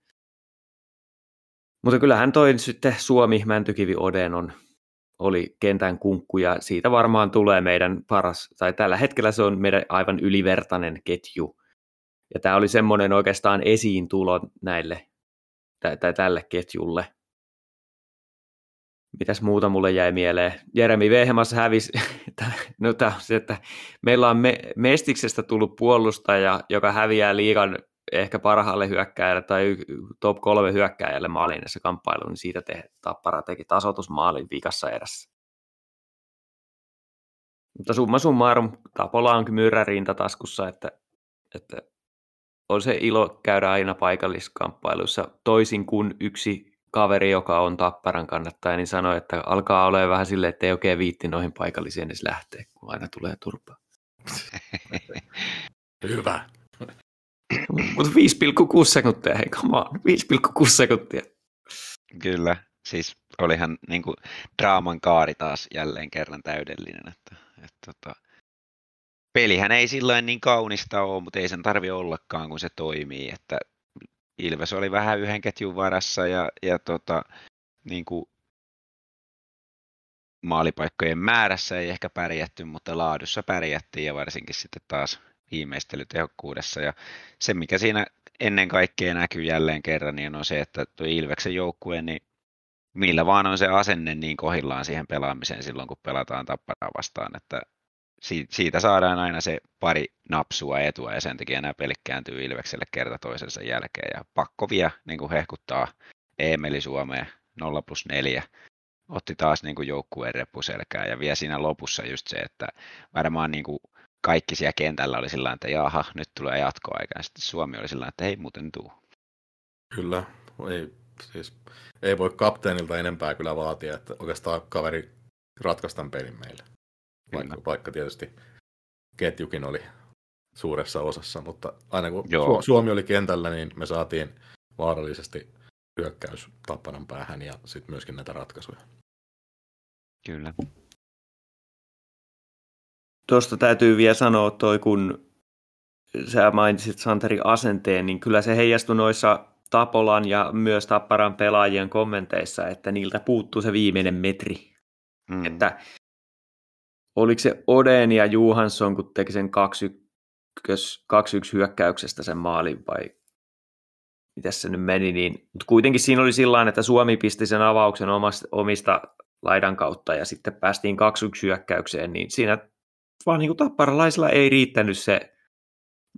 Mutta kyllähän toi sitten Suomi, Mäntykivi, Oden on oli kentän kunkku ja siitä varmaan tulee meidän paras, tai tällä hetkellä se on meidän aivan ylivertainen ketju. Ja tämä oli semmoinen oikeastaan esiin tulo näille, tai tälle ketjulle. Mitäs muuta mulle jäi mieleen? Jeremi Vehemas hävisi, no tämä se, että meillä on me, Mestiksestä tullut puolustaja, joka häviää liigan ehkä parhaalle hyökkääjälle tai top kolme hyökkääjälle maalinnessa kamppailuun, niin siitä te, Tappara teki tasotusmaalin vikassa edessä. Mutta summa summarum, Tapola on myyrä rintataskussa, että, että on se ilo käydä aina paikalliskamppailuissa toisin kuin yksi kaveri, joka on Tapparan kannattaja, niin sanoi, että alkaa olla vähän silleen, että ei oikein viitti noihin paikallisiin edes lähteä, kun aina tulee turpaa. Hyvä. Mutta 5,6 sekuntia, hei come on, 5,6 sekuntia. Kyllä, siis olihan niin kuin, draaman kaari taas jälleen kerran täydellinen. Että, että, tota, pelihän ei silloin niin kaunista ole, mutta ei sen tarvi ollakaan, kun se toimii. Että Ilves oli vähän yhden ketjun varassa ja, ja tota, niin kuin, maalipaikkojen määrässä ei ehkä pärjätty, mutta laadussa pärjättiin ja varsinkin sitten taas viimeistelytehokkuudessa. Ja se, mikä siinä ennen kaikkea näkyy jälleen kerran, niin on se, että tuo Ilveksen joukkue, niin millä vaan on se asenne niin kohillaan siihen pelaamiseen silloin, kun pelataan tapparaa vastaan, että siitä saadaan aina se pari napsua etua ja sen takia nämä pelit kääntyy Ilvekselle kerta toisensa jälkeen ja pakko vielä niin kuin hehkuttaa Eemeli Suomeen 0 plus 4 otti taas niin kuin joukkueen reppuselkää ja vielä siinä lopussa just se, että varmaan niin kuin kaikki siellä kentällä oli sillä että jaha, nyt tulee jatkoaika ja sitten Suomi oli sillä että ei muuten tuu. Kyllä, ei, siis, ei voi kapteenilta enempää kyllä vaatia, että oikeastaan kaveri ratkaistaan pelin meille. Vaikka, vaikka tietysti ketjukin oli suuressa osassa, mutta aina kun Joo. Suomi oli kentällä, niin me saatiin vaarallisesti hyökkäys tappanan päähän ja sitten myöskin näitä ratkaisuja. Kyllä. Tuosta täytyy vielä sanoa toi, kun sä mainitsit Santeri asenteen, niin kyllä se heijastui noissa Tapolan ja myös Tapparan pelaajien kommenteissa, että niiltä puuttuu se viimeinen metri. Mm. Että oliko se Oden ja Johansson, kun teki sen 2-1 hyökkäyksestä sen maalin vai mitä se nyt meni, niin, mutta kuitenkin siinä oli sillä että Suomi pisti sen avauksen omasta, omista laidan kautta ja sitten päästiin 2-1 hyökkäykseen, niin siinä vaan niin kuin tapparalaisilla ei riittänyt se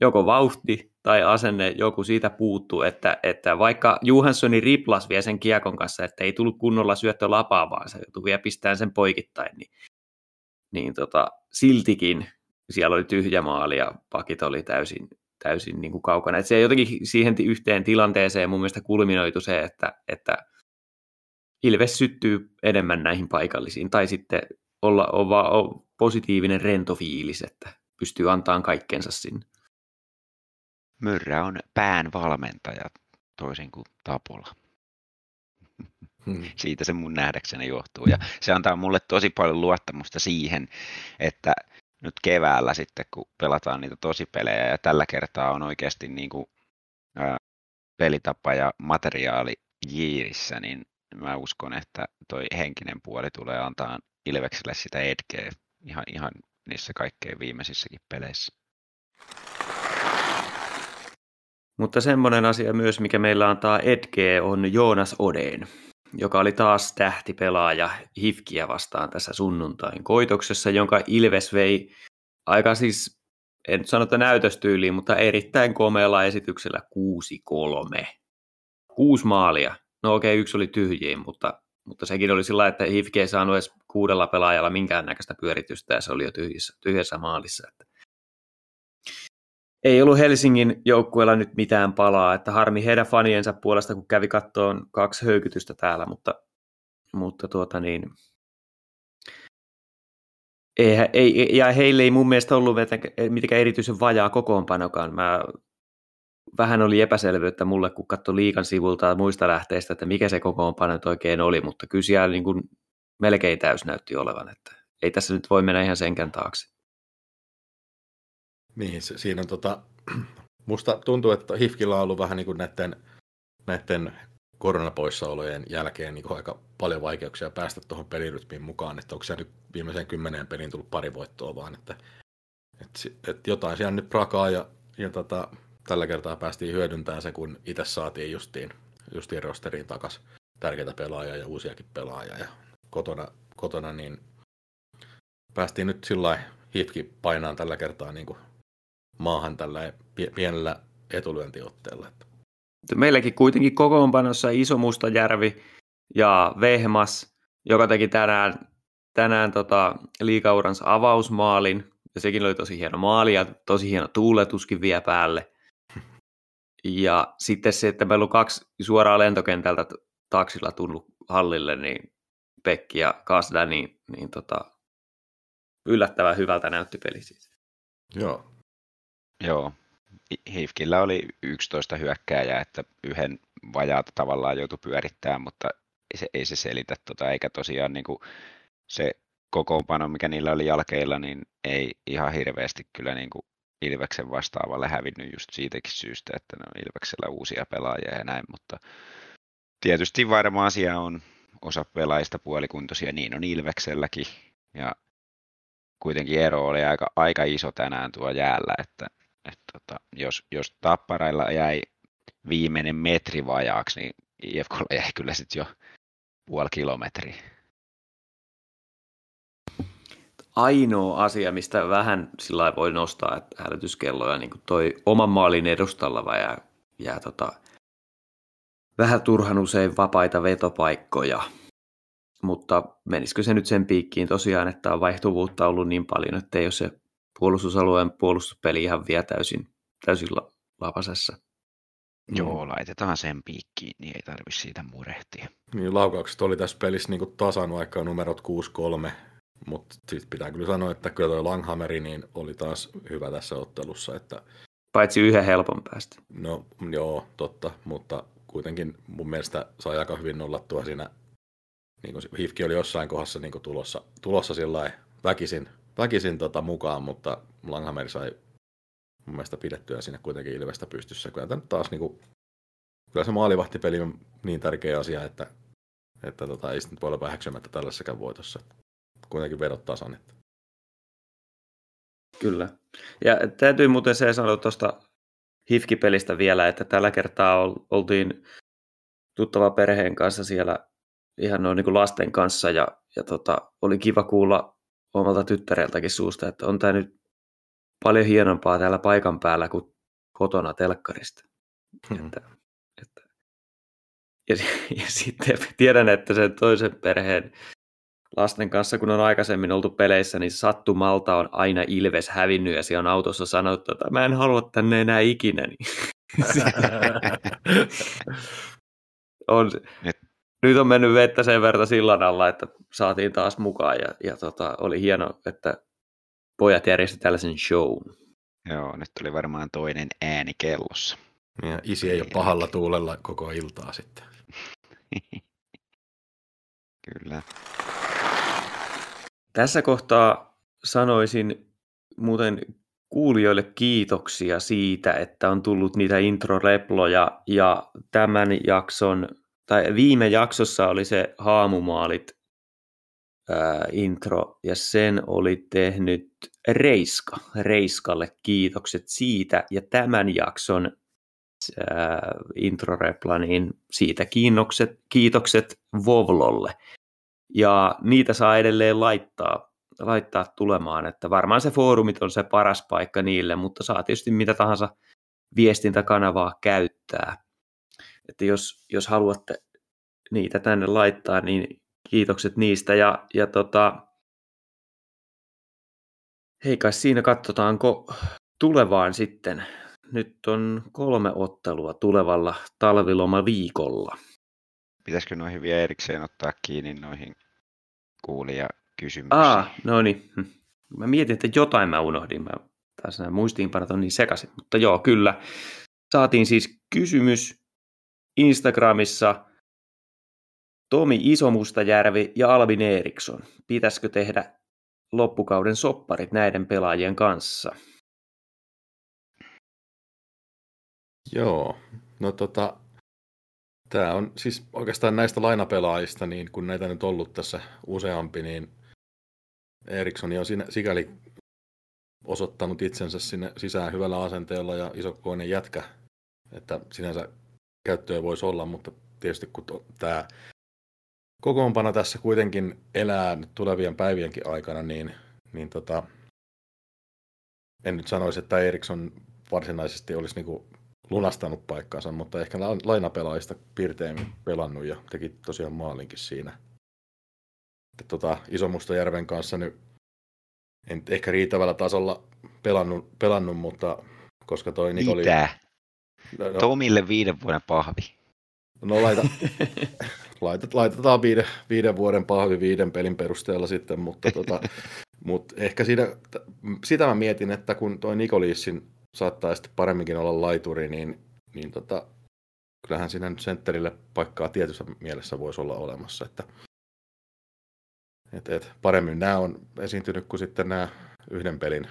joko vauhti tai asenne, joku siitä puuttu, että, että vaikka Johanssoni riplas vielä sen kiekon kanssa, että ei tullut kunnolla syöttö lapaa, vaan se joutui vielä pistämään sen poikittain, niin, niin tota, siltikin siellä oli tyhjä maali ja pakit oli täysin, täysin niin kuin kaukana. Et se jotenkin siihen yhteen tilanteeseen mun mielestä kulminoitu se, että, että Ilves syttyy enemmän näihin paikallisiin, tai sitten olla, olla, olla positiivinen rento fiilis, että pystyy antamaan kaikkensa sinne. Myrrä on pään valmentaja toisin kuin Tapola. Hmm. Siitä se mun nähdäkseni johtuu. Ja se antaa mulle tosi paljon luottamusta siihen, että nyt keväällä sitten, kun pelataan niitä tosipelejä ja tällä kertaa on oikeasti niin kuin, ää, pelitapa ja materiaali jiirissä, niin mä uskon, että toi henkinen puoli tulee antaa Ilvekselle sitä etkeä ihan, ihan niissä kaikkein viimeisissäkin peleissä. Mutta semmoinen asia myös, mikä meillä antaa etkeä, on Joonas Odeen, joka oli taas tähtipelaaja Hifkiä vastaan tässä sunnuntain koitoksessa, jonka Ilves vei aika siis, en sano, että näytöstyyliin, mutta erittäin komealla esityksellä 6-3. Kuusi maalia. No okei, okay, yksi oli tyhjiin, mutta, mutta sekin oli sillä että Hifki ei saanut edes kuudella pelaajalla minkäännäköistä pyöritystä ja se oli jo tyhjissä, tyhjässä maalissa. Että ei ollut Helsingin joukkueella nyt mitään palaa, että harmi heidän faniensa puolesta, kun kävi kattoon kaksi höykytystä täällä, mutta, mutta tuota niin, ei, ei, ja heille ei mun mielestä ollut mitenkään erityisen vajaa kokoonpanokaan. Mä, vähän oli epäselvyyttä mulle, kun katsoi liikan sivulta ja muista lähteistä, että mikä se kokoonpano oikein oli, mutta kyllä siellä niin kuin melkein täys näytti olevan, että ei tässä nyt voi mennä ihan senkään taakse. Niin, se, siinä on tota, musta tuntuu, että Hifkillä on ollut vähän niin kuin näiden, näiden koronapoissaolojen jälkeen niin aika paljon vaikeuksia päästä tuohon pelirytmiin mukaan, että onko se nyt viimeiseen kymmeneen peliin tullut pari voittoa vaan, että, että, että jotain siellä nyt prakaa ja, ja tota, tällä kertaa päästiin hyödyntämään se, kun itse saatiin justiin, justiin rosteriin takas tärkeitä pelaajia ja uusiakin pelaajia. Ja kotona, kotona niin päästiin nyt sillä hitki painaan tällä kertaa niin kuin maahan tällä pienellä etulyöntiotteella. Meilläkin kuitenkin kokoonpanossa Iso Mustajärvi ja Vehmas, joka teki tänään, tänään tota, liikauransa avausmaalin. Ja sekin oli tosi hieno maali ja tosi hieno tuuletuskin vielä päälle. Ja sitten se, että meillä on kaksi suoraa lentokentältä taksilla tullut hallille, niin Pekki ja Kasda, niin, niin tota, yllättävän hyvältä näytti peli siis. Joo. Joo, Hifkillä oli 11 hyökkääjää, että yhden vajaata tavallaan joutui pyörittämään, mutta se, ei se selitä tota, eikä tosiaan niin kuin se kokoonpano, mikä niillä oli jalkeilla, niin ei ihan hirveästi kyllä niin kuin Ilveksen vastaavalle hävinnyt just siitäkin syystä, että ne on Ilveksellä uusia pelaajia ja näin, mutta tietysti varma asia on osa pelaajista puolikuntoisia, niin on Ilvekselläkin ja kuitenkin ero oli aika, aika iso tänään tuo jäällä, että Et tota, jos, jos tapparailla jäi viimeinen metri vajaaksi, niin IFKlla jäi kyllä sitten jo puoli kilometriä. Ainoa asia, mistä vähän sillä voi nostaa että hälytyskelloja, niin kuin toi oman maalin edustalla jää, jää tota, vähän turhan usein vapaita vetopaikkoja. Mutta menisikö se nyt sen piikkiin tosiaan, että on vaihtuvuutta ollut niin paljon, että ei ole se puolustusalueen puolustuspeli ihan vielä täysin, täysin lapasessa. Joo, laitetaan sen piikkiin, niin ei tarvitse siitä murehtia. Niin, laukaukset oli tässä pelissä niin tasan, vaikka numerot 6-3, mutta sitten pitää kyllä sanoa, että kyllä tuo Langhammeri niin oli taas hyvä tässä ottelussa. Että... Paitsi yhden helpon päästä. No joo, totta, mutta kuitenkin mun mielestä sai aika hyvin nollattua siinä. Niin kuin Hifki oli jossain kohdassa niin kuin tulossa, tulossa väkisin, väkisin tota mukaan, mutta Langhammeri sai mun mielestä pidettyä sinne kuitenkin Ilvestä pystyssä. Kyllä nyt taas niin kuin, kyllä se maalivahtipeli on niin tärkeä asia, että, että tota, ei sitten voi olla väheksymättä tällaisessakaan voitossa. Kuitenkin vedot tasan. Että. Kyllä. Ja täytyy muuten se sanoa tuosta Hifki-pelistä vielä, että tällä kertaa oltiin tuttava perheen kanssa siellä ihan noin niin kuin lasten kanssa ja, ja tota, oli kiva kuulla omalta tyttäreltäkin suusta, että on tämä nyt paljon hienompaa täällä paikan päällä kuin kotona telkkarista. Hmm. Että, että, ja, ja sitten tiedän, että sen toisen perheen lasten kanssa, kun on aikaisemmin oltu peleissä, niin sattumalta on aina Ilves hävinnyt ja siellä on autossa sanottu, että mä en halua tänne enää ikinä. Niin. on, nyt. Nyt on mennyt vettä sen verran sillan alla, että saatiin taas mukaan ja, ja tota, oli hieno, että pojat järjesti tällaisen show. Joo, nyt tuli varmaan toinen ääni kellossa. Ja isi ei ole pahalla tuulella koko iltaa sitten. Kyllä. Tässä kohtaa sanoisin muuten kuulijoille kiitoksia siitä, että on tullut niitä introreploja ja tämän jakson, tai viime jaksossa oli se haamumaalit ää, intro ja sen oli tehnyt Reiska. Reiskalle kiitokset siitä ja tämän jakson ää, introrepla, niin siitä kiinnokset, kiitokset Vovlolle ja niitä saa edelleen laittaa, laittaa tulemaan, että varmaan se foorumit on se paras paikka niille, mutta saa tietysti mitä tahansa viestintäkanavaa käyttää. Että jos, jos haluatte niitä tänne laittaa, niin kiitokset niistä. Ja, ja tota, hei kai siinä katsotaanko tulevaan sitten. Nyt on kolme ottelua tulevalla talviloma viikolla pitäisikö noihin vielä erikseen ottaa kiinni noihin kuulijakysymyksiin? Ah, no niin. Hm. Mä mietin, että jotain mä unohdin. Mä taas nämä muistiinpanot on niin sekaisin. Mutta joo, kyllä. Saatiin siis kysymys Instagramissa Tomi Isomustajärvi ja Alvin Eriksson. Pitäisikö tehdä loppukauden sopparit näiden pelaajien kanssa? Joo, no tota, Tämä on siis oikeastaan näistä lainapelaajista, niin kun näitä nyt ollut tässä useampi, niin Eriksson on siinä, sikäli osoittanut itsensä sinne sisään hyvällä asenteella ja isokoinen jätkä, että sinänsä käyttöä voisi olla, mutta tietysti kun tämä kokoonpano tässä kuitenkin elää nyt tulevien päivienkin aikana, niin, niin tota, en nyt sanoisi, että Eriksson varsinaisesti olisi niinku lunastanut paikkansa, mutta ehkä lainapelaajista pirteemmin pelannut ja teki tosiaan maalinkin siinä. Tota, Isomustajärven kanssa nyt en ehkä riittävällä tasolla pelannut, pelannut mutta koska toi Nikoli... Mitä? No, no, Tomille viiden vuoden pahvi. No laita, laitet, laitetaan viiden, viiden vuoden pahvi viiden pelin perusteella sitten, mutta tota, mut ehkä siinä, sitä mä mietin, että kun toi Nikoliissin saattaa sitten paremminkin olla laituri, niin, niin tota, kyllähän siinä nyt sentterille paikkaa tietyssä mielessä voisi olla olemassa. Että, et, et, paremmin nämä on esiintynyt kuin sitten nämä yhden pelin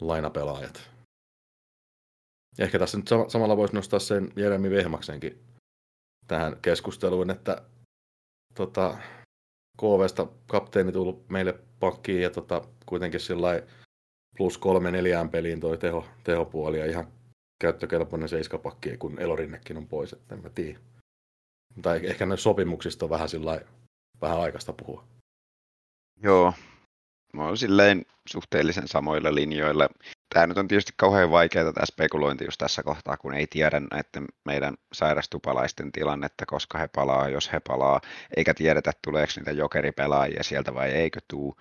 lainapelaajat. Ehkä tässä nyt samalla voisi nostaa sen Jeremi Vehmaksenkin tähän keskusteluun, että tota, KVsta kapteeni tullut meille pakkiin ja tota, kuitenkin sillä plus kolme neljään peliin toi teho, tehopuoli ja ihan käyttökelpoinen seiskapakki, kun Elorinnekin on pois, että en mä tiedä. Tai ehkä ne sopimuksista on vähän, sillä vähän aikaista puhua. Joo, mä oon silleen suhteellisen samoilla linjoilla. Tämä nyt on tietysti kauhean vaikeaa tämä spekulointi just tässä kohtaa, kun ei tiedä näiden meidän sairastupalaisten tilannetta, koska he palaa, jos he palaa, eikä tiedetä tuleeko niitä jokeripelaajia sieltä vai eikö tuu,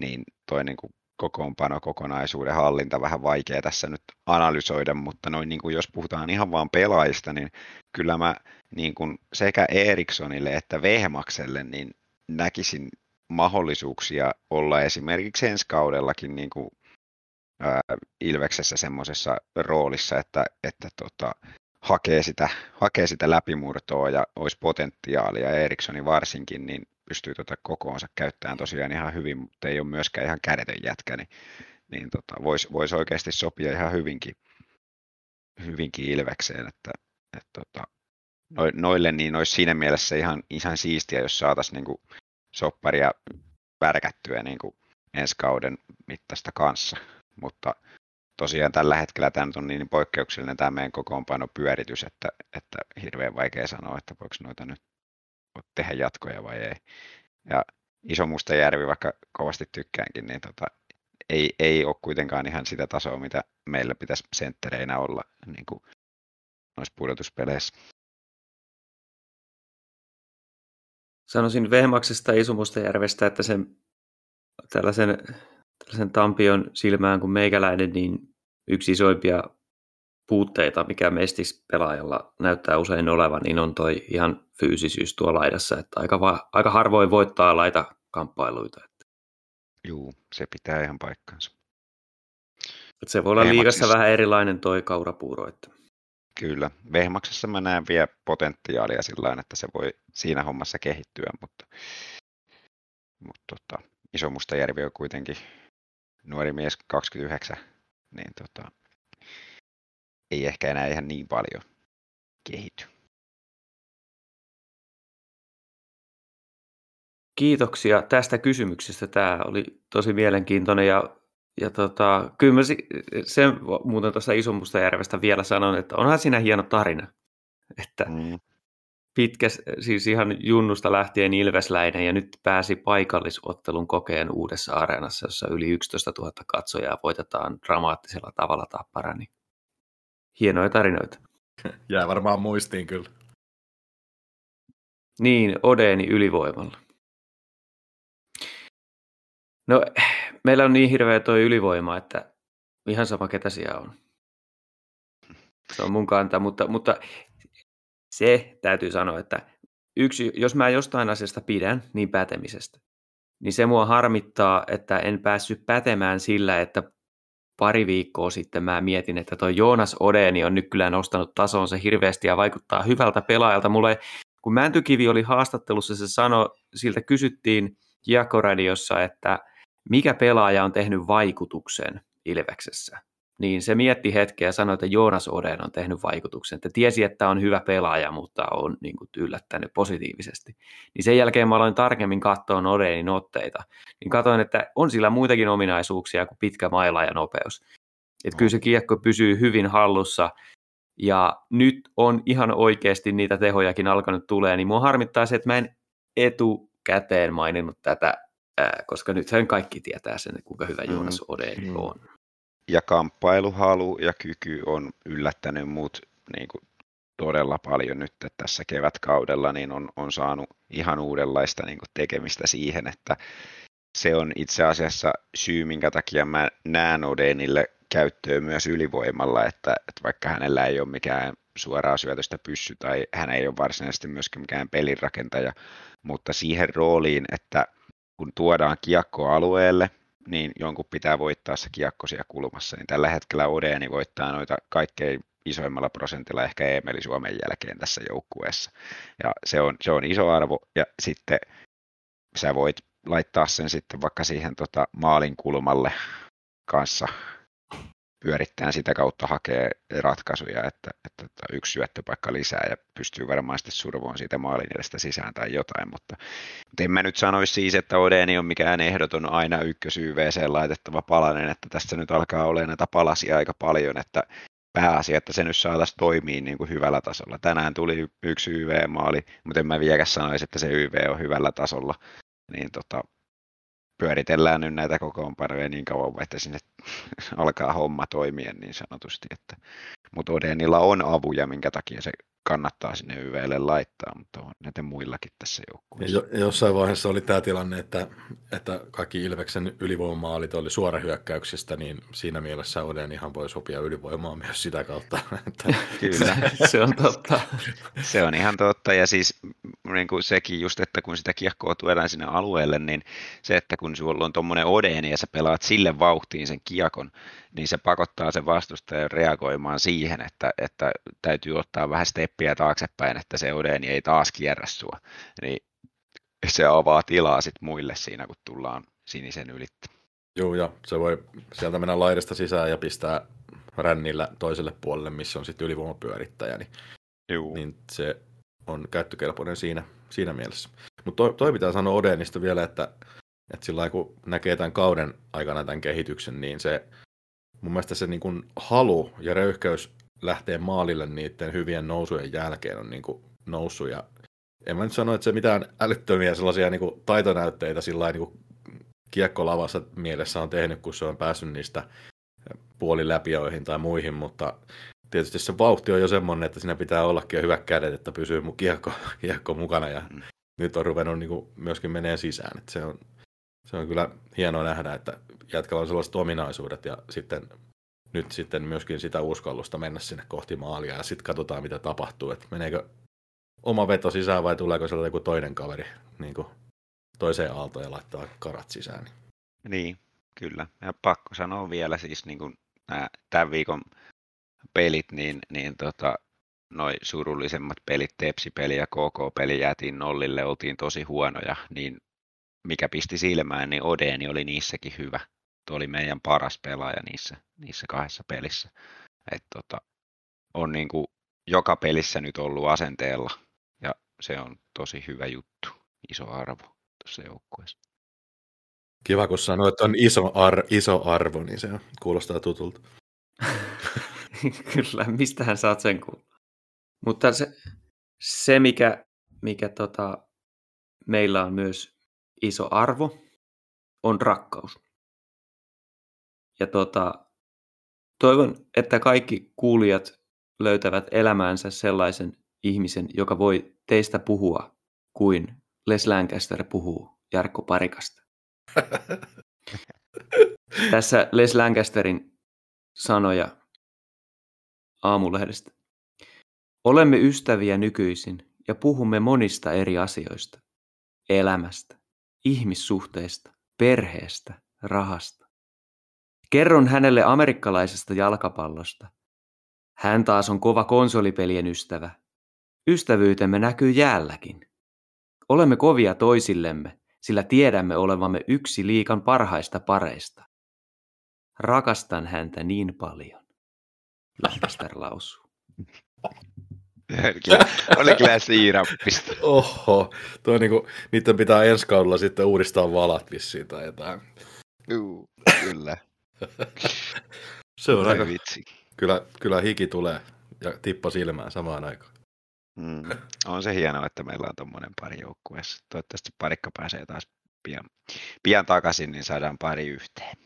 niin toi niin kuin kokoonpano, kokonaisuuden hallinta vähän vaikea tässä nyt analysoida, mutta noin niin kuin jos puhutaan ihan vaan pelaajista, niin kyllä mä niin kuin sekä Erikssonille että Vehmakselle niin näkisin mahdollisuuksia olla esimerkiksi ensi kaudellakin niin kuin, ää, Ilveksessä semmoisessa roolissa, että, että tota, hakee, sitä, hakee sitä läpimurtoa ja olisi potentiaalia, ja Erikssoni varsinkin, niin pystyy tuota kokoonsa käyttämään tosiaan ihan hyvin, mutta ei ole myöskään ihan kädetön jätkä, niin, niin tota, voisi vois oikeasti sopia ihan hyvinkin, hyvinkin Ilvekseen, että, että tota, noille niin olisi siinä mielessä ihan, ihan siistiä, jos saataisiin niin sopparia värkättyä niin kuin ensi kauden mittaista kanssa, mutta tosiaan tällä hetkellä tämä on niin poikkeuksellinen tämä meidän kokoonpano pyöritys, että, että hirveän vaikea sanoa, että voiko noita nyt tehdä jatkoja vai ei. Ja Iso Mustajärvi, vaikka kovasti tykkäänkin, niin tota, ei, ei ole kuitenkaan ihan sitä tasoa, mitä meillä pitäisi senttereinä olla niin kuin noissa pudotuspeleissä. Sanoisin Vehmaksesta ja Isumustajärvestä, että sen tällaisen, tällaisen tampion silmään kuin meikäläinen, niin yksi isoimpia puutteita, mikä mestis pelaajalla näyttää usein olevan, niin on toi ihan fyysisyys tuo laidassa, että aika, va- aika harvoin voittaa laita kamppailuita. Juu, se pitää ihan paikkansa. Että se voi olla liigassa vähän erilainen toi kaurapuuro. Että... Kyllä. Vehmaksessa mä näen vielä potentiaalia sillä että se voi siinä hommassa kehittyä, mutta, mutta tota, Iso Mustajärvi on kuitenkin nuori mies 29, niin tota, ei ehkä enää ihan niin paljon kehity. Kiitoksia tästä kysymyksestä. Tämä oli tosi mielenkiintoinen ja, ja tota, kyllä mä sen muuten tuosta Isommusta järvestä vielä sanon, että onhan siinä hieno tarina. Että mm. Pitkä, siis ihan junnusta lähtien Ilvesläinen ja nyt pääsi paikallisottelun kokeen uudessa areenassa, jossa yli 11 000 katsojaa voitetaan dramaattisella tavalla tappara, niin hienoja tarinoita. Jää varmaan muistiin kyllä. Niin, Odeeni ylivoimalla. No, meillä on niin hirveä tuo ylivoima, että ihan sama ketä siellä on. Se on mun kanta, mutta, mutta se täytyy sanoa, että yksi, jos mä jostain asiasta pidän, niin pätemisestä, niin se mua harmittaa, että en päässyt pätemään sillä, että pari viikkoa sitten mä mietin, että toi Joonas Odeni on nyt kyllä nostanut tasonsa hirveästi ja vaikuttaa hyvältä pelaajalta. Mulle, kun Mäntykivi oli haastattelussa, se sanoi, siltä kysyttiin Kiekkoradiossa, että mikä pelaaja on tehnyt vaikutuksen Ilveksessä niin se mietti hetkeä ja sanoi, että Joonas Oden on tehnyt vaikutuksen, että tiesi, että on hyvä pelaaja, mutta on niin kuin, yllättänyt positiivisesti. Niin sen jälkeen mä aloin tarkemmin katsoa Odenin otteita, niin katsoin, että on sillä muitakin ominaisuuksia kuin pitkä maila ja nopeus. Että kyllä se kiekko pysyy hyvin hallussa, ja nyt on ihan oikeasti niitä tehojakin alkanut tulee, niin mua harmittaa se, että mä en etukäteen maininnut tätä, koska nythän kaikki tietää sen, kuinka hyvä Joonas Odeni mm. Ja kamppailuhalu ja kyky on yllättänyt mut niin kuin todella paljon nyt tässä kevätkaudella, niin on, on saanut ihan uudenlaista niin kuin tekemistä siihen, että se on itse asiassa syy, minkä takia mä näen Odenille käyttöön myös ylivoimalla, että, että vaikka hänellä ei ole mikään suoraa syötöstä pyssy tai hän ei ole varsinaisesti myöskään mikään pelinrakentaja, mutta siihen rooliin, että kun tuodaan kiekko alueelle, niin jonkun pitää voittaa se kiekko siellä kulmassa. Niin tällä hetkellä Odeeni voittaa noita kaikkein isoimmalla prosentilla ehkä Emeli Suomen jälkeen tässä joukkueessa. Ja se on, se on iso arvo. Ja sitten sä voit laittaa sen sitten vaikka siihen tota maalin kulmalle kanssa pyörittäen sitä kautta hakee ratkaisuja, että, että, että yksi syöttöpaikka lisää ja pystyy varmaan sitten survoon siitä maalin edestä sisään tai jotain, mutta, mutta en mä nyt sanoisi siis, että Odeni on mikään ehdoton aina ykkös YVC laitettava palanen, että tässä nyt alkaa olla näitä palasia aika paljon, että pääasia, että se nyt saataisiin toimia niin kuin hyvällä tasolla. Tänään tuli yksi YV-maali, mutta en mä vieläkään sanoisi, että se YV on hyvällä tasolla. Niin tota, pyöritellään nyt näitä kokoonpanoja niin kauan, että sinne alkaa homma toimia niin sanotusti. Että, mutta Odenilla on avuja, minkä takia se kannattaa sinne YVlle laittaa, mutta on näitä muillakin tässä joukkueessa. Jo, jossain vaiheessa oli tämä tilanne, että, että kaikki Ilveksen ylivoimaalit oli suorahyökkäyksistä, niin siinä mielessä Oden ihan voi sopia ylivoimaa myös sitä kautta. Että... Kyllä, se on totta. se on ihan totta, ja siis niin kuin sekin just, että kun sitä kiekkoa tuodaan sinne alueelle, niin se, että kun sulla on tuommoinen Oden ja sä pelaat sille vauhtiin sen kiekon, niin se pakottaa sen vastustajan reagoimaan siihen, että, että täytyy ottaa vähän steppiä taaksepäin, että se Odeni ei taas kierrä sua. Niin se avaa tilaa sitten muille siinä, kun tullaan sinisen ylittä. Joo, ja se voi sieltä mennä laidasta sisään ja pistää rännillä toiselle puolelle, missä on sitten ylivoimapyörittäjä, niin, Joo. niin se on käyttökelpoinen siinä, siinä mielessä. Mutta toi, toi pitää sanoa Odenista vielä, että, että sillä kun näkee tämän kauden aikana tämän kehityksen, niin se mun mielestä se niin kuin halu ja röyhkäys lähtee maalille niiden hyvien nousujen jälkeen on niin kuin noussut. Ja en mä nyt sano, että se mitään älyttömiä sellaisia niin kuin taitonäytteitä sillä niin kuin kiekkolavassa mielessä on tehnyt, kun se on päässyt niistä puoliläpiöihin tai muihin, mutta tietysti se vauhti on jo semmoinen, että siinä pitää ollakin hyvät kädet, että pysyy mun kiekko, kiekko mukana ja mm. nyt on ruvennut niin kuin myöskin menee sisään. Että se, on, se on kyllä hienoa nähdä, että jätkällä on sellaiset ominaisuudet ja sitten nyt sitten myöskin sitä uskallusta mennä sinne kohti maalia ja sitten katsotaan mitä tapahtuu, että meneekö oma veto sisään vai tuleeko sieltä joku toinen kaveri niin kuin toiseen aaltoon ja laittaa karat sisään. Niin, kyllä. Ja pakko sanoa vielä siis niin kuin nämä tämän viikon pelit, niin, niin tota, noin surullisemmat pelit, Tepsi-peli ja KK-peli jäätiin nollille, oltiin tosi huonoja, niin mikä pisti silmään, niin Odeni oli niissäkin hyvä. Tuo oli meidän paras pelaaja niissä, niissä kahdessa pelissä. Et tota, on niin kuin joka pelissä nyt ollut asenteella ja se on tosi hyvä juttu, iso arvo tuossa joukkueessa. Kiva, kun sanoit, että on iso, ar- iso arvo, niin se kuulostaa tutulta. Kyllä, mistähän saat sen kuulla. Mutta se, se mikä, mikä tota, meillä on myös iso arvo, on rakkaus. Ja tota, toivon, että kaikki kuulijat löytävät elämäänsä sellaisen ihmisen, joka voi teistä puhua kuin Les Lancaster puhuu Jarkko Parikasta. Tässä Les Lancasterin sanoja aamulehdestä. Olemme ystäviä nykyisin ja puhumme monista eri asioista. Elämästä, ihmissuhteista, perheestä, rahasta. Kerron hänelle amerikkalaisesta jalkapallosta. Hän taas on kova konsolipelien ystävä. Ystävyytemme näkyy jäälläkin. Olemme kovia toisillemme, sillä tiedämme olevamme yksi liikan parhaista pareista. Rakastan häntä niin paljon. Lancaster lausuu. Oli kyllä siirappista. Oho, toi niinku, niiden pitää ensi kaudella sitten uudistaa valat vissiin tai jotain. Juu, kyllä. Se on aika, vitsi. kyllä, kyllä hiki tulee ja tippa silmään samaan aikaan. Mm. On se hienoa, että meillä on tuommoinen pari joukkueessa. Toivottavasti parikka pääsee taas pian, pian takaisin, niin saadaan pari yhteen.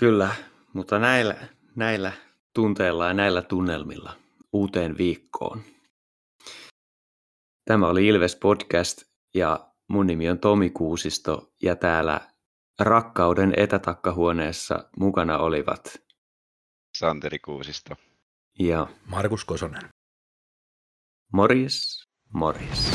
Kyllä, mutta näillä, näillä tunteilla ja näillä tunnelmilla uuteen viikkoon. Tämä oli Ilves Podcast ja mun nimi on Tomi Kuusisto ja täällä Rakkauden etätakkahuoneessa mukana olivat Santeri Kuusisto ja Markus Kosonen. Morjes, morjes.